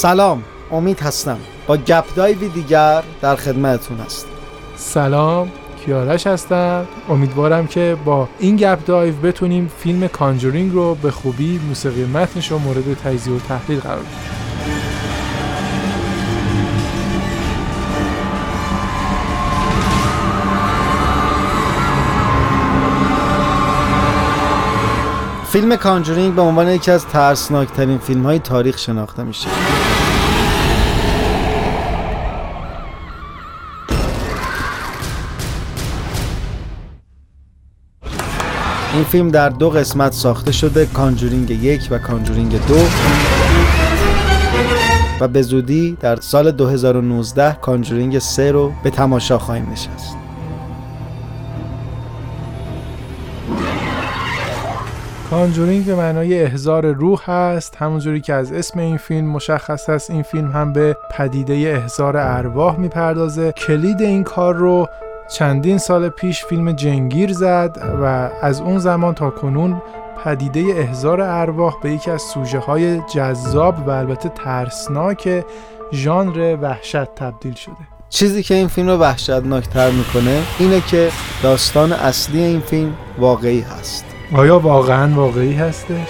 سلام امید هستم. با گپ دایوی دیگر در خدمتتون هستم. سلام کیارش هستم. امیدوارم که با این گپ دایو بتونیم فیلم کانجورینگ رو به خوبی موسیقی متنش رو مورد تجزیه و تحلیل قرار بدیم. فیلم کانجورینگ به عنوان یکی از ترسناکترین فیلم های تاریخ شناخته میشه. این فیلم در دو قسمت ساخته شده کانجورینگ یک و کانجورینگ دو. و به زودی در سال 2019 کانجورینگ سه رو به تماشا خواهیم نشست. کانجورینگ به معنای احزار روح هست همونجوری که از اسم این فیلم مشخص است این فیلم هم به پدیده احزار ارواح می‌پردازه. کلید این کار رو چندین سال پیش فیلم جنگیر زد و از اون زمان تا کنون پدیده احزار ارواح به یکی از سوژه های جذاب و البته ترسناک ژانر وحشت تبدیل شده. چیزی که این فیلم رو وحشتناکتر می‌کنه اینه که داستان اصلی این فیلم واقعی هست. آیا واقعا واقعی هستش؟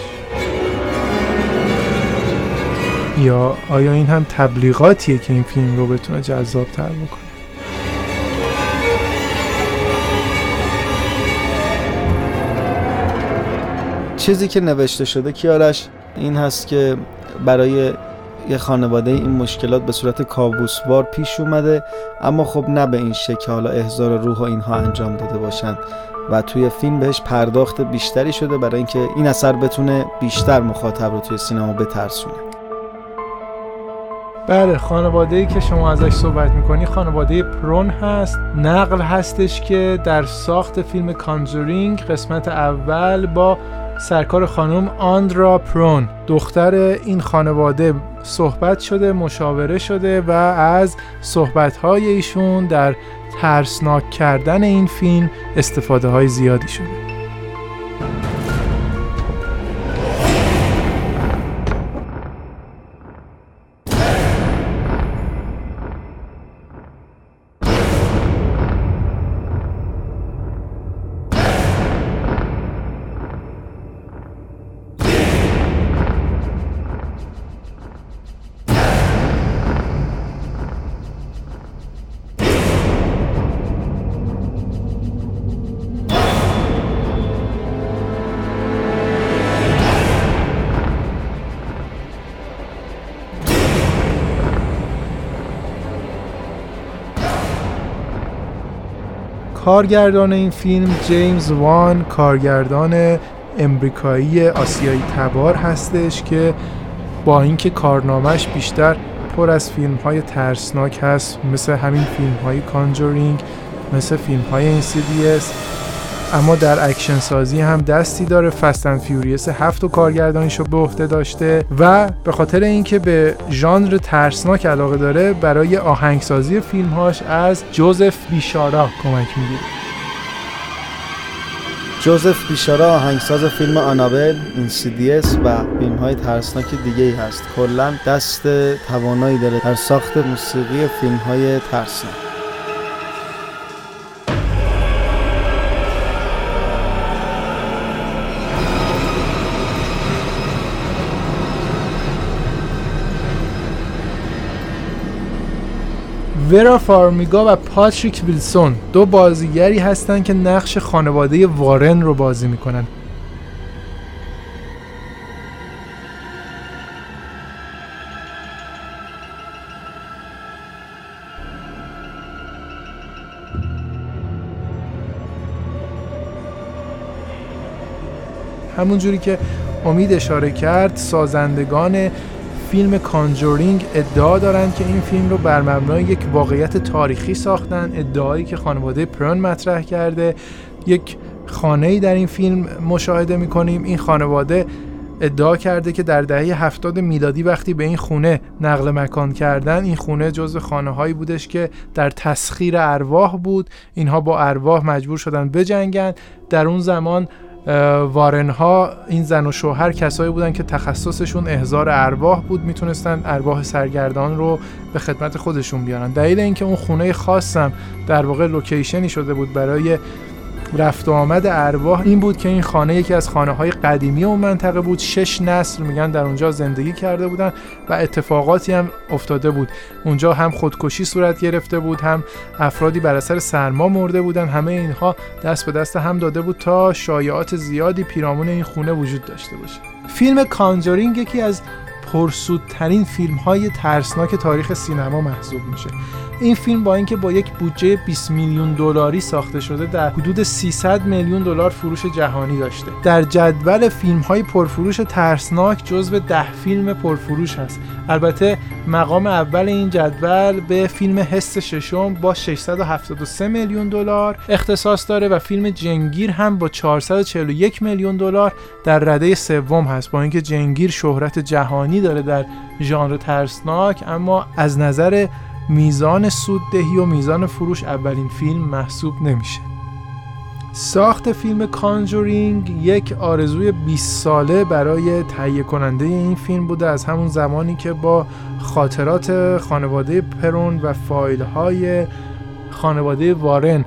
یا آیا این هم تبلیغاتیه که این فیلم رو بتونه جذاب تر بکنه؟ چیزی که نوشته شده کیارش این هست که برای یه خانواده این مشکلات به صورت کابوسوار پیش اومده اما خب نه به این شکل حالا احضار روح و اینها انجام داده باشند و توی فیلم بهش پرداخت بیشتری شده برای اینکه این اثر بتونه بیشتر مخاطب رو توی سینما بترسونه. بله خانواده ای که شما ازش صحبت می‌کنی خانواده پرون هست. نقل هستش که در ساخت فیلم کانجورینگ قسمت اول با سرکار خانم آندرا پرون. دختر این خانواده صحبت شده مشاوره شده و از صحبت ایشون در ترسناک کردن این فیلم استفاده های زیادی شده. کارگردان این فیلم جیمز وان کارگردان امریکایی آسیایی تبار هستش که با اینکه کارنامهش بیشتر پر از فیلم های ترسناک هست مثل همین فیلم های کانجورینگ مثل فیلم های Insidious اما در اکشن سازی هم دستی داره. Fast and Furious هفت و کارگردانیش رو به عهده داشته و به خاطر اینکه به ژانر ترسناک علاقه داره برای آهنگسازی فیلمهاش از جوزف بیشارا کمک می‌گیره. جوزف بیشارا آهنگساز فیلم آنابل، Insidious و فیلم های ترسناک دیگه ای هست. کلا دست توانایی داره در ساخت موسیقی فیلم های ترسناک. ورا فارمیگا و پاتریک ویلسون دو بازیگری هستند که نقش خانواده وارن رو بازی می‌کنن. همونجوری که امید اشاره کرد سازندگان فیلم کانجورینگ ادعا دارند که این فیلم رو بر مبنای یک واقعیت تاریخی ساختن. ادعایی که خانواده پرون مطرح کرده. یک خانه ای در این فیلم مشاهده می‌کنیم. این خانواده ادعا کرده که در دهه هفتاد میلادی وقتی به این خونه نقل مکان کردن این خونه جزو خانه هایی بودش که در تسخیر ارواح بود. اینها با ارواح مجبور شدن بجنگن. در اون زمان وارن ها این زن و شوهر کسایی بودن که تخصصشون احضار ارواح بود می‌تونستن ارواح سرگردان رو به خدمت خودشون بیارن. دلیل اینکه اون خونه خاصم در واقع لوکیشنی شده بود برای رفت و آمد ارواح این بود که این خانه یکی از خانه های قدیمی اون منطقه بود. شش نسل میگن در اونجا زندگی کرده بودن و اتفاقاتی هم افتاده بود. اونجا هم خودکشی صورت گرفته بود هم افرادی بر اثر سرما مرده بودن. همه اینها دست به دست هم داده بود تا شایعات زیادی پیرامون این خونه وجود داشته باشه. فیلم کانجورینگ یکی از پرسودترین فیلم های ترسناک تاریخ سینما محسوب میشه. این فیلم با اینکه با یک بودجه 20 میلیون دلاری ساخته شده در حدود 300 میلیون دلار فروش جهانی داشته. در جدول فیلم های پرفروش ترسناک جزو ده فیلم پرفروش هست البته مقام اول این جدول به فیلم حس ششم با 673 میلیون دلار اختصاص داره و فیلم جنگیر هم با 441 میلیون دلار در رده سوم هست. با اینکه جنگیر شهرت جهانی داره در ژانر ترسناک اما از نظر میزان سوددهی و میزان فروش اولین فیلم محسوب نمیشه. ساخت فیلم کانجورینگ یک آرزوی 20 ساله برای تهیه کننده این فیلم بوده از همون زمانی که با خاطرات خانواده پرون و فایل های خانواده وارن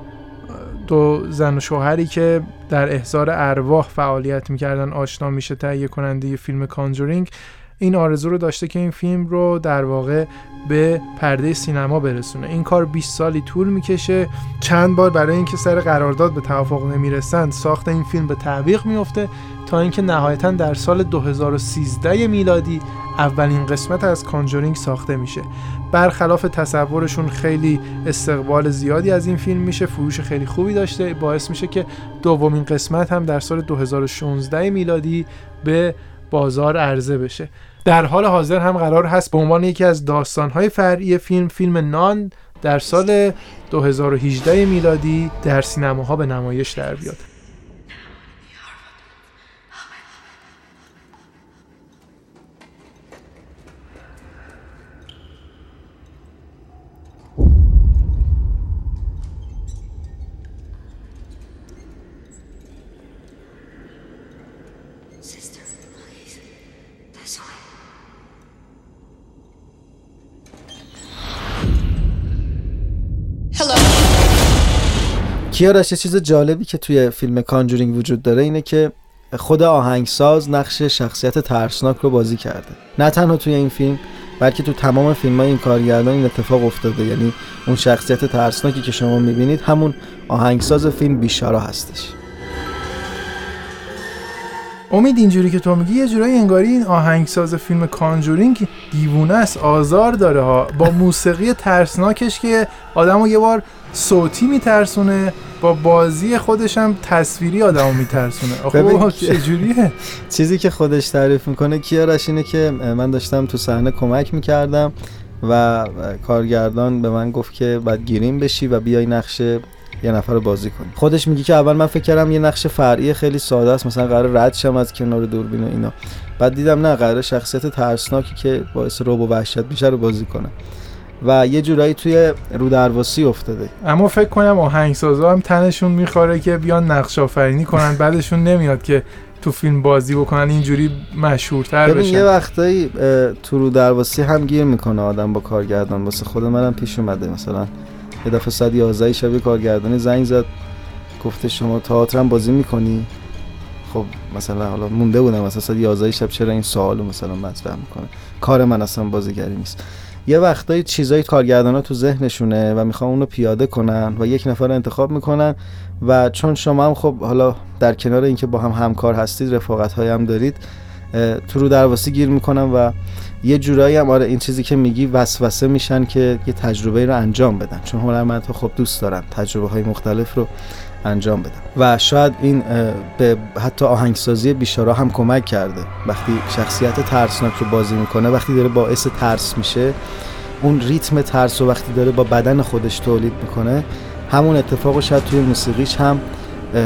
دو زن و شوهری که در احضار ارواح فعالیت می‌کردن آشنا میشه تهیه کننده فیلم کانجورینگ این آرزو رو داشته که این فیلم رو در واقع به پرده سینما برسونه. این کار 20 سالی طول می‌کشه. چند بار برای اینکه سر قرارداد به توافق نمی‌رسند ساخت این فیلم به تعویق میفته تا اینکه نهایتا در سال 2013 میلادی اولین قسمت از کانجورینگ ساخته میشه. برخلاف تصورشون خیلی استقبال زیادی از این فیلم میشه فروش خیلی خوبی داشته. باعث میشه که دومین قسمت هم در سال 2016 میلادی به بازار عرضه بشه. در حال حاضر هم قرار هست به عنوان یکی از داستانهای فرعی فیلم فیلم نان در سال 2018 میلادی در سینماها به نمایش در بیاد. کیارش یه چیز جالبی که توی فیلم کانجورینگ وجود داره اینه که خود آهنگساز نقش شخصیت ترسناک رو بازی کرده. نه تنها توی این فیلم بلکه تو تمام فیلم های این کارگردان این اتفاق افتاده. یعنی اون شخصیت ترسناکی که شما می‌بینید همون آهنگساز فیلم بیشارا هستش. امید اینجوری که تو میگی یه جورایی انگاری این آهنگساز فیلم کانجورینگ دیوونه است آزار داره ها. با موسیقی ترسناکش که آدمو یه بار صوتی میترسونه با بازی خودش هم تصویری آدمو میترسونه. آخه چجوریه چیزی که خودش تعریف می‌کنه کیارش اینه که من داشتم تو صحنه کمک می‌کردم و کارگردان به من گفت که باید گیریم بشی و بیای نقشه یه نفر رو بازی کنی. خودش میگه که اول من فکر کردم یه نقش فرعی خیلی ساده است مثلا قرار رد شم از کنار دوربین و اینا. بعد دیدم نه قرار شخصیت ترسناکی که باعث روب و وحشت میشه رو بازی کنم و یه جورایی توی رودرواسی افتاده. اما فکر کنم آهنگسازا هم تنشون می‌خوره که بیان نقش آفرینی کنن. بعدشون نمیاد که تو فیلم بازی بکنن. اینجوری مشهورتر بشن. یه وقتایی تو رودرواسی هم گیر می‌کنه آدم با کارگردان. واسه خود منم پیش اومده مثلا یه دفعه ساعت 11 شب کارگردانی زنگ زد. گفته شما تئاتر هم بازی می‌کنی؟ خب مثلا حالا مونده بودم مثلا ساعت 11 شب چرا این سوالو مثلا مطرح می‌کنه؟ کار من اصلا بازیگری نیست. یه وقتایی چیزای کارگردان ها تو ذهنشونه و می‌خوان اونو پیاده کنن و یک نفر رو انتخاب می‌کنن و چون شما هم خب حالا در کنار اینکه با هم همکار هستید رفاقت های هم دارید تو رو درواسی گیر می‌کنن و یه جورایی هم آره این چیزی که میگی وسوسه میشن که یه تجربه رو انجام بدن. چون هنرمندها خب دوست دارن تجربه های مختلف رو انجام بدن و شاید این به حتی آهنگسازی بیشارا هم کمک کرده. وقتی شخصیت ترسناک رو بازی می‌کنه وقتی داره باعث ترس میشه اون ریتم ترس رو وقتی داره با بدن خودش تولید می‌کنه همون اتفاق شاید توی موسیقیش هم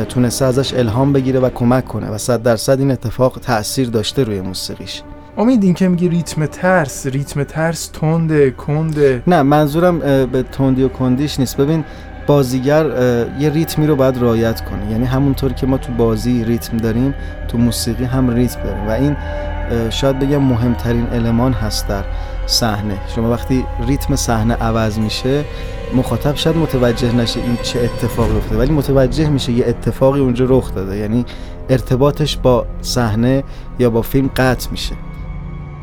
تونسته ازش الهام بگیره و کمک کنه. و صد درصد این اتفاق تاثیر داشته روی موسیقیش. امید این که میگی ریتم ترس ریتم ترس تنده کنده. نه منظورم به تندی و کندیش نیست. ببین بازیگر یه ریتمی رو باید رعایت کنه. یعنی همونطور که ما تو بازی ریتم داریم تو موسیقی هم ریتم داریم. و این شاید بگم مهمترین المان هست در صحنه. شما وقتی ریتم صحنه عوض میشه مخاطب شاید متوجه نشه این چه اتفاقی افتاده. ولی متوجه میشه یه اتفاقی اونجا رخ داده. یعنی ارتباطش با صحنه یا با فیلم قطع میشه.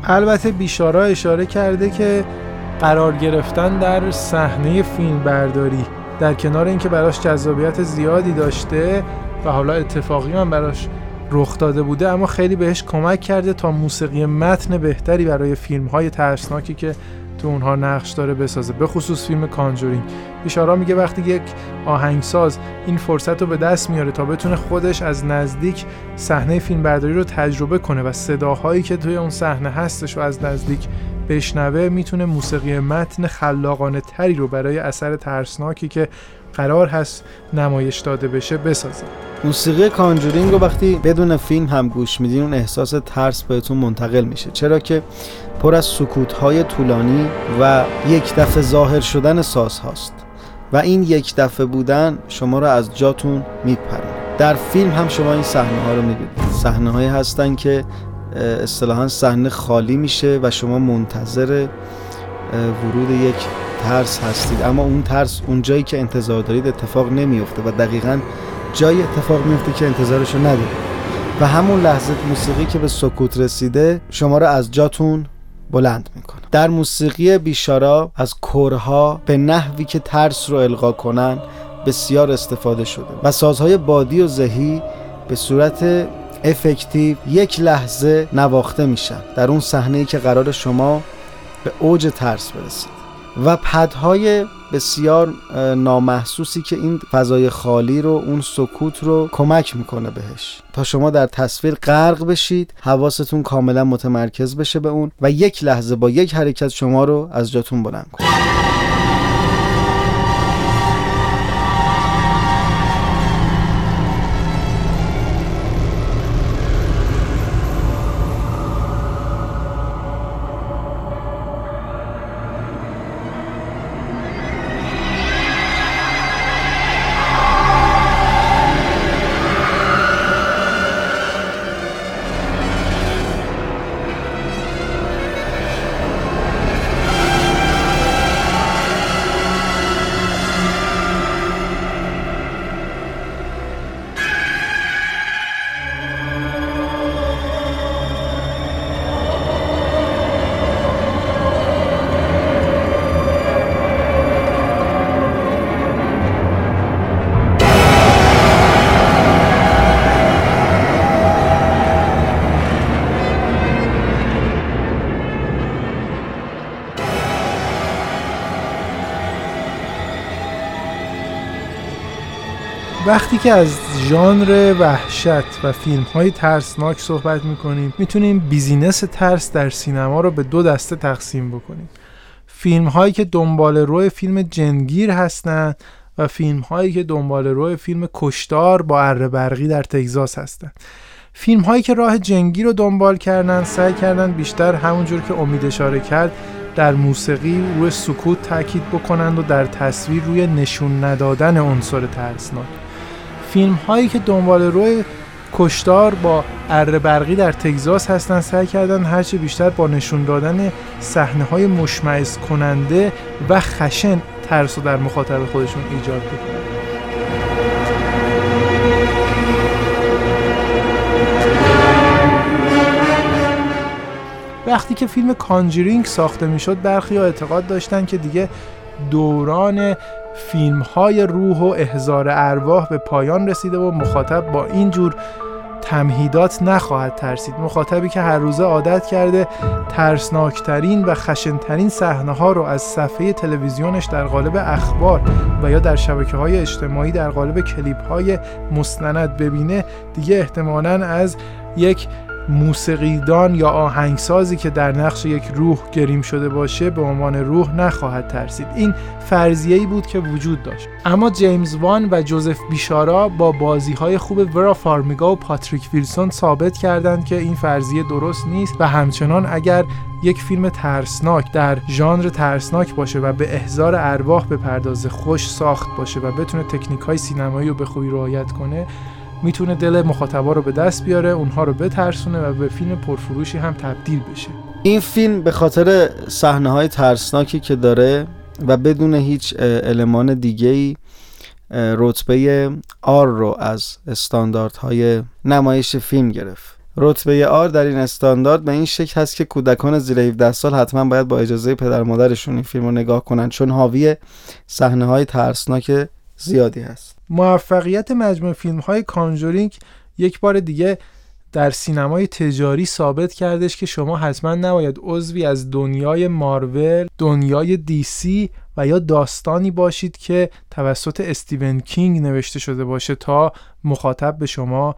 البته بیشارا اشاره کرده که قرار گرفتن در صحنه فیلم برداری در کنار اینکه براش جذابیت زیادی داشته و حالا اتفاقی هم براش رخ داده بوده اما خیلی بهش کمک کرده تا موسیقی متن بهتری برای فیلم های ترسناکی که تو اونها نقش داره بسازه به خصوص فیلم کانجورینگ. بیشارا میگه وقتی یک آهنگساز این فرصت رو به دست میاره تا بتونه خودش از نزدیک صحنه فیلم برداری رو تجربه کنه و صداهایی که توی اون صحنه هستش و از نزدیک بشنوه می‌تونه موسیقی متن خلاقانه تری رو برای اثر ترسناکی که قرار هست نمایش داده بشه بسازه. موسیقی کانجورینگ رو وقتی بدون فیلم هم گوش میدین اون احساس ترس بهتون منتقل میشه. چرا که پر از سکوت های طولانی و یک دفعه ظاهر شدن ساز هاست و این یک دفعه بودن شما رو از جاتون میپرونه. در فیلم هم شما این صحنه ها رو می‌بینید. صحنه هایی هستن که اصطلاحا صحنه خالی میشه و شما منتظر ورود یک ترس هستید. اما اون ترس اون جایی که انتظار دارید اتفاق نمیفته و دقیقا جایی اتفاق میفته که انتظارشو ندارید و همون لحظه موسیقی که به سکوت رسیده شما رو از جاتون بلند می‌کنه. در موسیقی بیشارا از کرها به نحوی که ترس رو القا کنن بسیار استفاده شده. و سازهای بادی و زهی به صورت افکتیو یک لحظه نواخته میشن. در اون صحنه که قرار شما به اوج ترس برسید. و پدهای بسیار نامحسوسی که این فضای خالی رو اون سکوت رو کمک می‌کنه بهش. تا شما در تصویر غرق بشید حواستون کاملا متمرکز بشه به اون و یک لحظه با یک حرکت شما رو از جاتون بلند کنه وقتی که از ژانر وحشت و فیلم های ترسناک صحبت می‌کنیم می‌تونیم بیزینس ترس در سینما رو به دو دسته تقسیم بکنیم. فیلم هایی که دنبال روی فیلم جنگیر هستند و فیلم هایی که دنبال روی فیلم کشتار با اره برقی در تگزاس هستند فیلم هایی که راه جنگی رو دنبال کردن سعی کردن بیشتر همونجور که امید اشاره کرد در موسیقی روی سکوت تاکید بکنند و در تصویر روی نشون ندادن عنصر ترسناک. فیلم هایی که دنبال روی کشتار با اره برقی در تگزاس هستن سعی کردن هرچه بیشتر با نشون دادن صحنه های مشمعز کننده و خشن ترس و در مخاطب خودشون ایجاد بکنن. وقتی که فیلم کانجرینگ ساخته می‌شد برخی ها اعتقاد داشتن که دیگه دوران فیلم های روح و احزار ارواح به پایان رسیده و مخاطب با اینجور تمهیدات نخواهد ترسید. مخاطبی که هر روزه عادت کرده ترسناکترین و خشنترین صحنه ها رو از صفحه تلویزیونش در قالب اخبار و یا در شبکه های اجتماعی در قالب کلیپ های مستند ببینه دیگه احتمالا از یک موسیقیدان یا آهنگسازی که در نقش یک روح گریم شده باشه به عنوان روح نخواهد ترسید. این فرضیه‌ای بود که وجود داشت. اما جیمز وان و جوزف بیشارا با بازی های خوب ورا فارمیگا و پاتریک ویلسون ثابت کردند که این فرضیه درست نیست و همچنان اگر یک فیلم ترسناک در ژانر ترسناک باشه و به احضار ارواح به پرداز خوش ساخت باشه و بتونه تکنیک های سینمایی رو به خوبی رعایت کنه می‌تونه دل مخاطبا رو به دست بیاره اونها رو بترسونه و به فیلم پرفروشی هم تبدیل بشه. این فیلم به خاطر صحنه های ترسناکی که داره و بدون هیچ المان دیگه ای رتبه آر رو از استانداردهای نمایش فیلم گرفت. رتبه آر در این استاندارد به این شکل هست که کودکان زیر 17 سال حتما باید با اجازه پدر مادرشون این فیلم رو نگاه کنن چون حاوی صحنه های ترسناک زیادی هست. موفقیت مجموع فیلم های کانجورینگ یک بار دیگه در سینمای تجاری ثابت کردش که شما حتما نباید عضوی از دنیای مارول، دنیای دیسی و یا داستانی باشید که توسط استیون کینگ نوشته شده باشه تا مخاطب به شما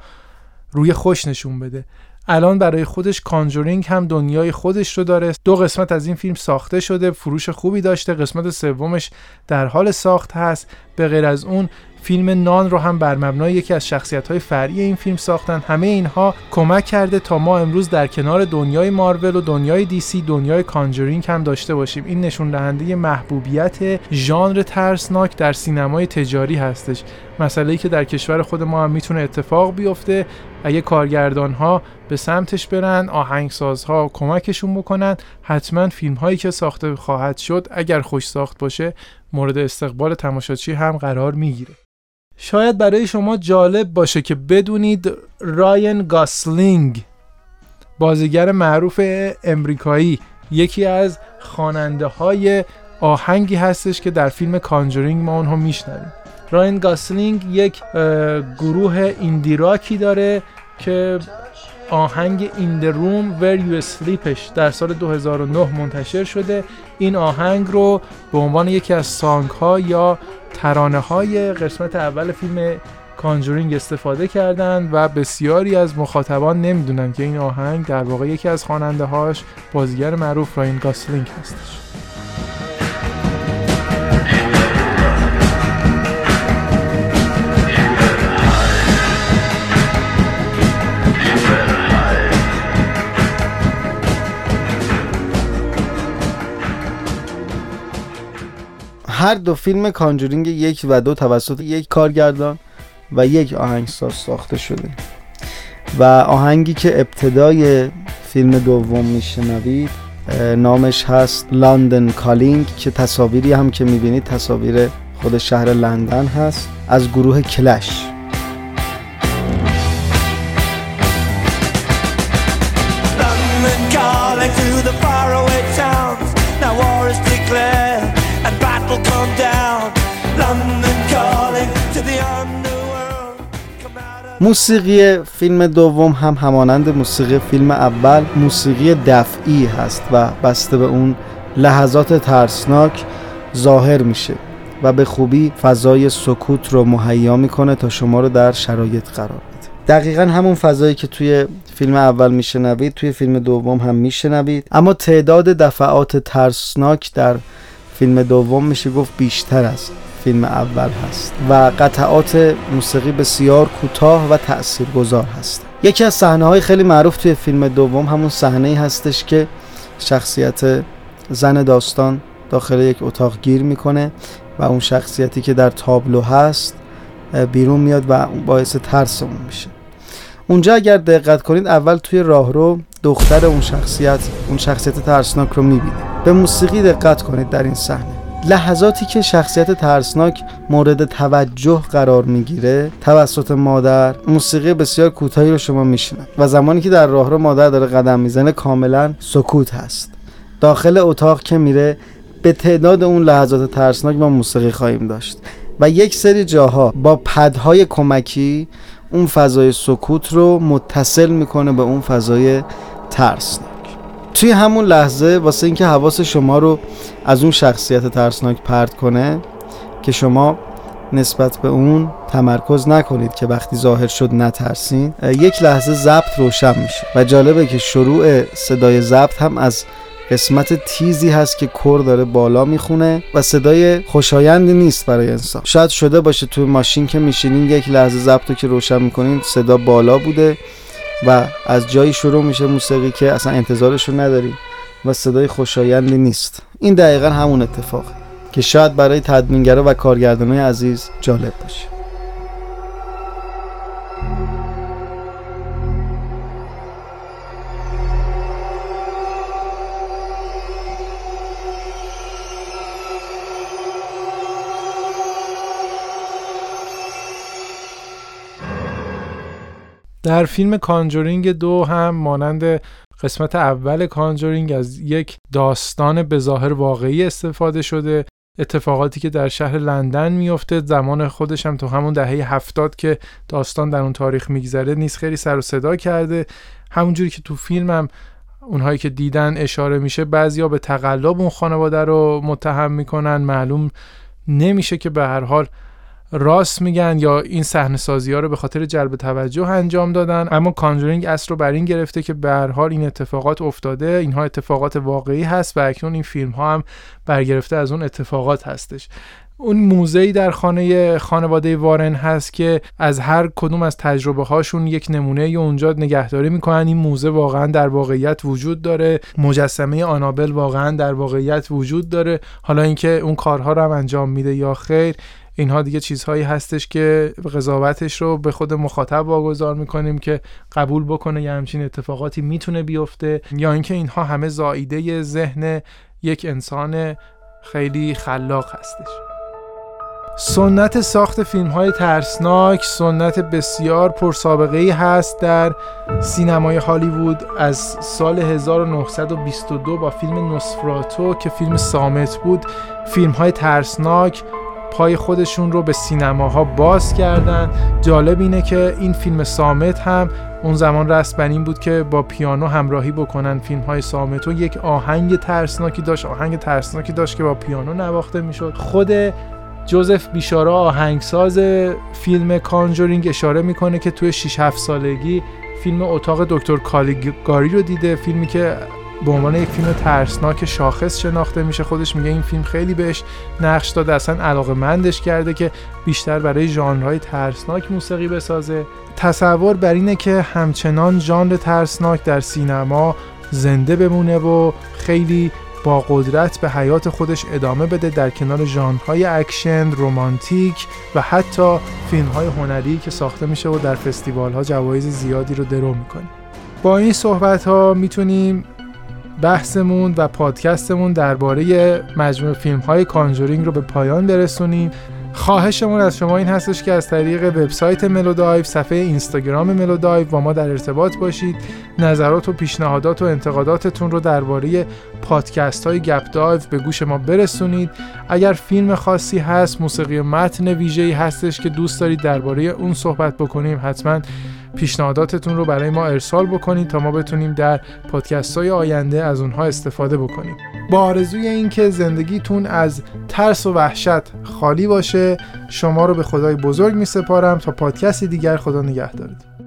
روی خوش نشون بده. الان برای خودش کانجورینگ هم دنیای خودش رو داره. دو قسمت از این فیلم ساخته شده فروش خوبی داشته قسمت سومش در حال ساخت هست. به غیر از اون فیلم نان رو هم بر مبنای یکی از شخصیت های فرعی این فیلم ساختن. همه اینها کمک کرده تا ما امروز در کنار دنیای مارول و دنیای دیسی دنیای کانجرینگ هم داشته باشیم. این نشون دهنده محبوبیت ژانر ترسناک در سینمای تجاری هستش. مسئله ای که در کشور خود ما هم می‌تونه اتفاق بیفته. اگه کارگردان ها به سمتش برن آهنگسازها کمکشون بکنن حتما فیلم هایی که ساخته خواهد شد اگر خوش ساخت باشه مورد استقبال تماشاچی هم قرار می‌گیره. شاید برای شما جالب باشه که بدونید راین گاسلینگ بازیگر معروف امریکایی یکی از خواننده های آهنگی هستش که در فیلم کانجورینگ ما اونها میشنویم. راین گاسلینگ یک گروه indie rock ی داره که آهنگ In the room where you sleep ش در سال 2009 منتشر شده. این آهنگ رو به عنوان یکی از song ها یا ترانه های قسمت اول فیلم کانجورینگ استفاده کردند و بسیاری از مخاطبان نمی‌دونن که این آهنگ در واقع یکی از خواننده هاش بازیگر معروف راین گاسلینگ هستش. هر دو فیلم Conjuring یک و دو توسط یک کارگردان و یک آهنگساز ساخته شده. و آهنگی که ابتدای فیلم دوم میشنوید نامش هست London Calling که تصاویری هم که می‌بینید تصاویر خود شهر لندن هست از گروه Clash. موسیقی فیلم دوم هم همانند موسیقی فیلم اول موسیقی دفعی هست و بسته به اون لحظات ترسناک ظاهر میشه و به خوبی فضای سکوت رو مهیا می‌کنه تا شما رو در شرایط قرار بده. دقیقا همون فضایی که توی فیلم اول میشنوید توی فیلم دوم هم میشنوید. اما تعداد دفعات ترسناک در فیلم دوم میشه گفت بیشتر است. فیلم اول هست و قطعات موسیقی بسیار کوتاه و تاثیرگذار هست. یکی از صحنه های خیلی معروف توی فیلم دوم همون صحنه هستش که شخصیت زن داستان داخل یک اتاق گیر می‌کنه و اون شخصیتی که در تابلو هست بیرون میاد و باعث ترسمون میشه. اونجا اگر دقت کنید اول توی راهرو دختر اون شخصیت اون شخصیت ترسناک رو می‌بینه. به موسیقی دقت کنید در این صحنه. لحظاتی که شخصیت ترسناک مورد توجه قرار می‌گیره توسط مادر موسیقی بسیار کوتاهی رو شما میشنوید و زمانی که در راهرو مادر داره قدم می‌زنه کاملا سکوت هست. داخل اتاق که میره به تعداد اون لحظات ترسناک ما موسیقی خواهیم داشت و یک سری جاها با پدهای کمکی اون فضای سکوت رو متصل می‌کنه به اون فضای ترسناک توی همون لحظه واسه اینکه حواس شما رو از اون شخصیت ترسناک پرت کنه که شما نسبت به اون تمرکز نکنید که وقتی ظاهر شد نترسین یک لحظه ضبط روشن میشه. و جالبه که شروع صدای ضبط هم از قسمت تیزی هست که کور داره بالا می‌خونه و صدای خوشایندی نیست برای انسان. شاید شده باشه توی ماشین که میشینین یک لحظه ضبط رو که روشن می‌کنین صدا بالا بوده. و از جایی شروع میشه موسیقی که اصلا انتظارش رو نداری و صدای خوشایندی نیست. این دقیقا همون اتفاقه که شاید برای تدوینگرا و کارگردانای عزیز جالب باشه. در فیلم کانجورینگ دو هم مانند قسمت اول کانجورینگ از یک داستان به ظاهر واقعی استفاده شده. اتفاقاتی که در شهر لندن میفته زمان خودش هم تو همون دهه هفتاد که داستان در اون تاریخ میگذره نیست خیلی سر و صدا کرده. همونجوری که تو فیلم هم اونهایی که دیدن اشاره میشه بعضیا به تقلب اون خانواده رو متهم می‌کنن. معلوم نمیشه که به هر حال راست میگن یا این صحنه سازی ها رو به خاطر جلب توجه انجام دادن اما کانجورینگ اصل رو بر این گرفته که به هر حال این اتفاقات افتاده اینها اتفاقات واقعی هست و اکنون این فیلم ها هم برگرفته از اون اتفاقات هستش. اون موزه در خانه خانواده وارن هست که از هر کدوم از تجربه هاشون یک نمونه یا اونجا نگهداری می‌کنن. این موزه واقعا در واقعیت وجود داره. مجسمه آنابل واقعا در واقعیت وجود داره. حالا اینکه اون کارها رو هم انجام میده یا خیر اینها دیگه چیزهایی هستش که قضاوتش رو به خود مخاطب واگذار می‌کنیم که قبول بکنه یه همچین اتفاقاتی می‌تونه بیفته یا اینکه اینها همه زاییده ذهن یک انسان خیلی خلاق هستش. سنت ساخت فیلم های ترسناک سنت بسیار پرسابقه ای هست در سینمای هالیوود از سال 1922 با فیلم نوسفراتو که فیلم سامت بود. فیلم های ترسناک پای خودشون رو به سینماها باز کردن. جالب اینه که این فیلم سامت هم اون زمان رسم بر این بود که با پیانو همراهی بکنن فیلم های سامت و یک آهنگ ترسناکی داشت آهنگ ترسناکی داشت که با پیانو نواخته می‌شد. خود جوزف بیشارا آهنگساز فیلم کانجورینگ اشاره می‌کنه که توی 6 7 سالگی فیلم اتاق دکتر کالیگاری رو دیده. فیلمی که به عنوان یک فیلم ترسناک شاخص شناخته میشه. خودش میگه این فیلم خیلی بهش نقش داده اصلا علاقه مندش کرده که بیشتر برای ژانرهای ترسناک موسیقی بسازه. تصور بر اینه که همچنان ژانر ترسناک در سینما زنده بمونه و خیلی با قدرت به حیات خودش ادامه بده در کنار ژانرهای اکشن، رومانتیک و حتی فیلمهای هنری که ساخته میشه و در فستیوال ها جوایز زیادی رو درو می‌کنه. با این صحبت ها می‌تونیم بحثمون و پادکستمون درباره مجموع فیلم های کانجورینگ رو به پایان برسونیم. خواهشمون از شما این هستش که از طریق وبسایت ملودایو صفحه اینستاگرام ملودایو با ما در ارتباط باشید. نظرات و پیشنهادات و انتقاداتتون رو درباره پادکست های گپ دایو به گوش ما برسونید. اگر فیلم خاصی هست موسیقی متن ویژه‌ای هستش که دوست دارید درباره اون صحبت بکنیم حتما پیشنهاداتتون رو برای ما ارسال بکنید تا ما بتونیم در پادکست های آینده از اونها استفاده بکنیم. با آرزوی اینکه زندگیتون از ترس و وحشت خالی باشه شما رو به خدای بزرگ می سپارم تا پادکستی دیگر خدا نگهدارید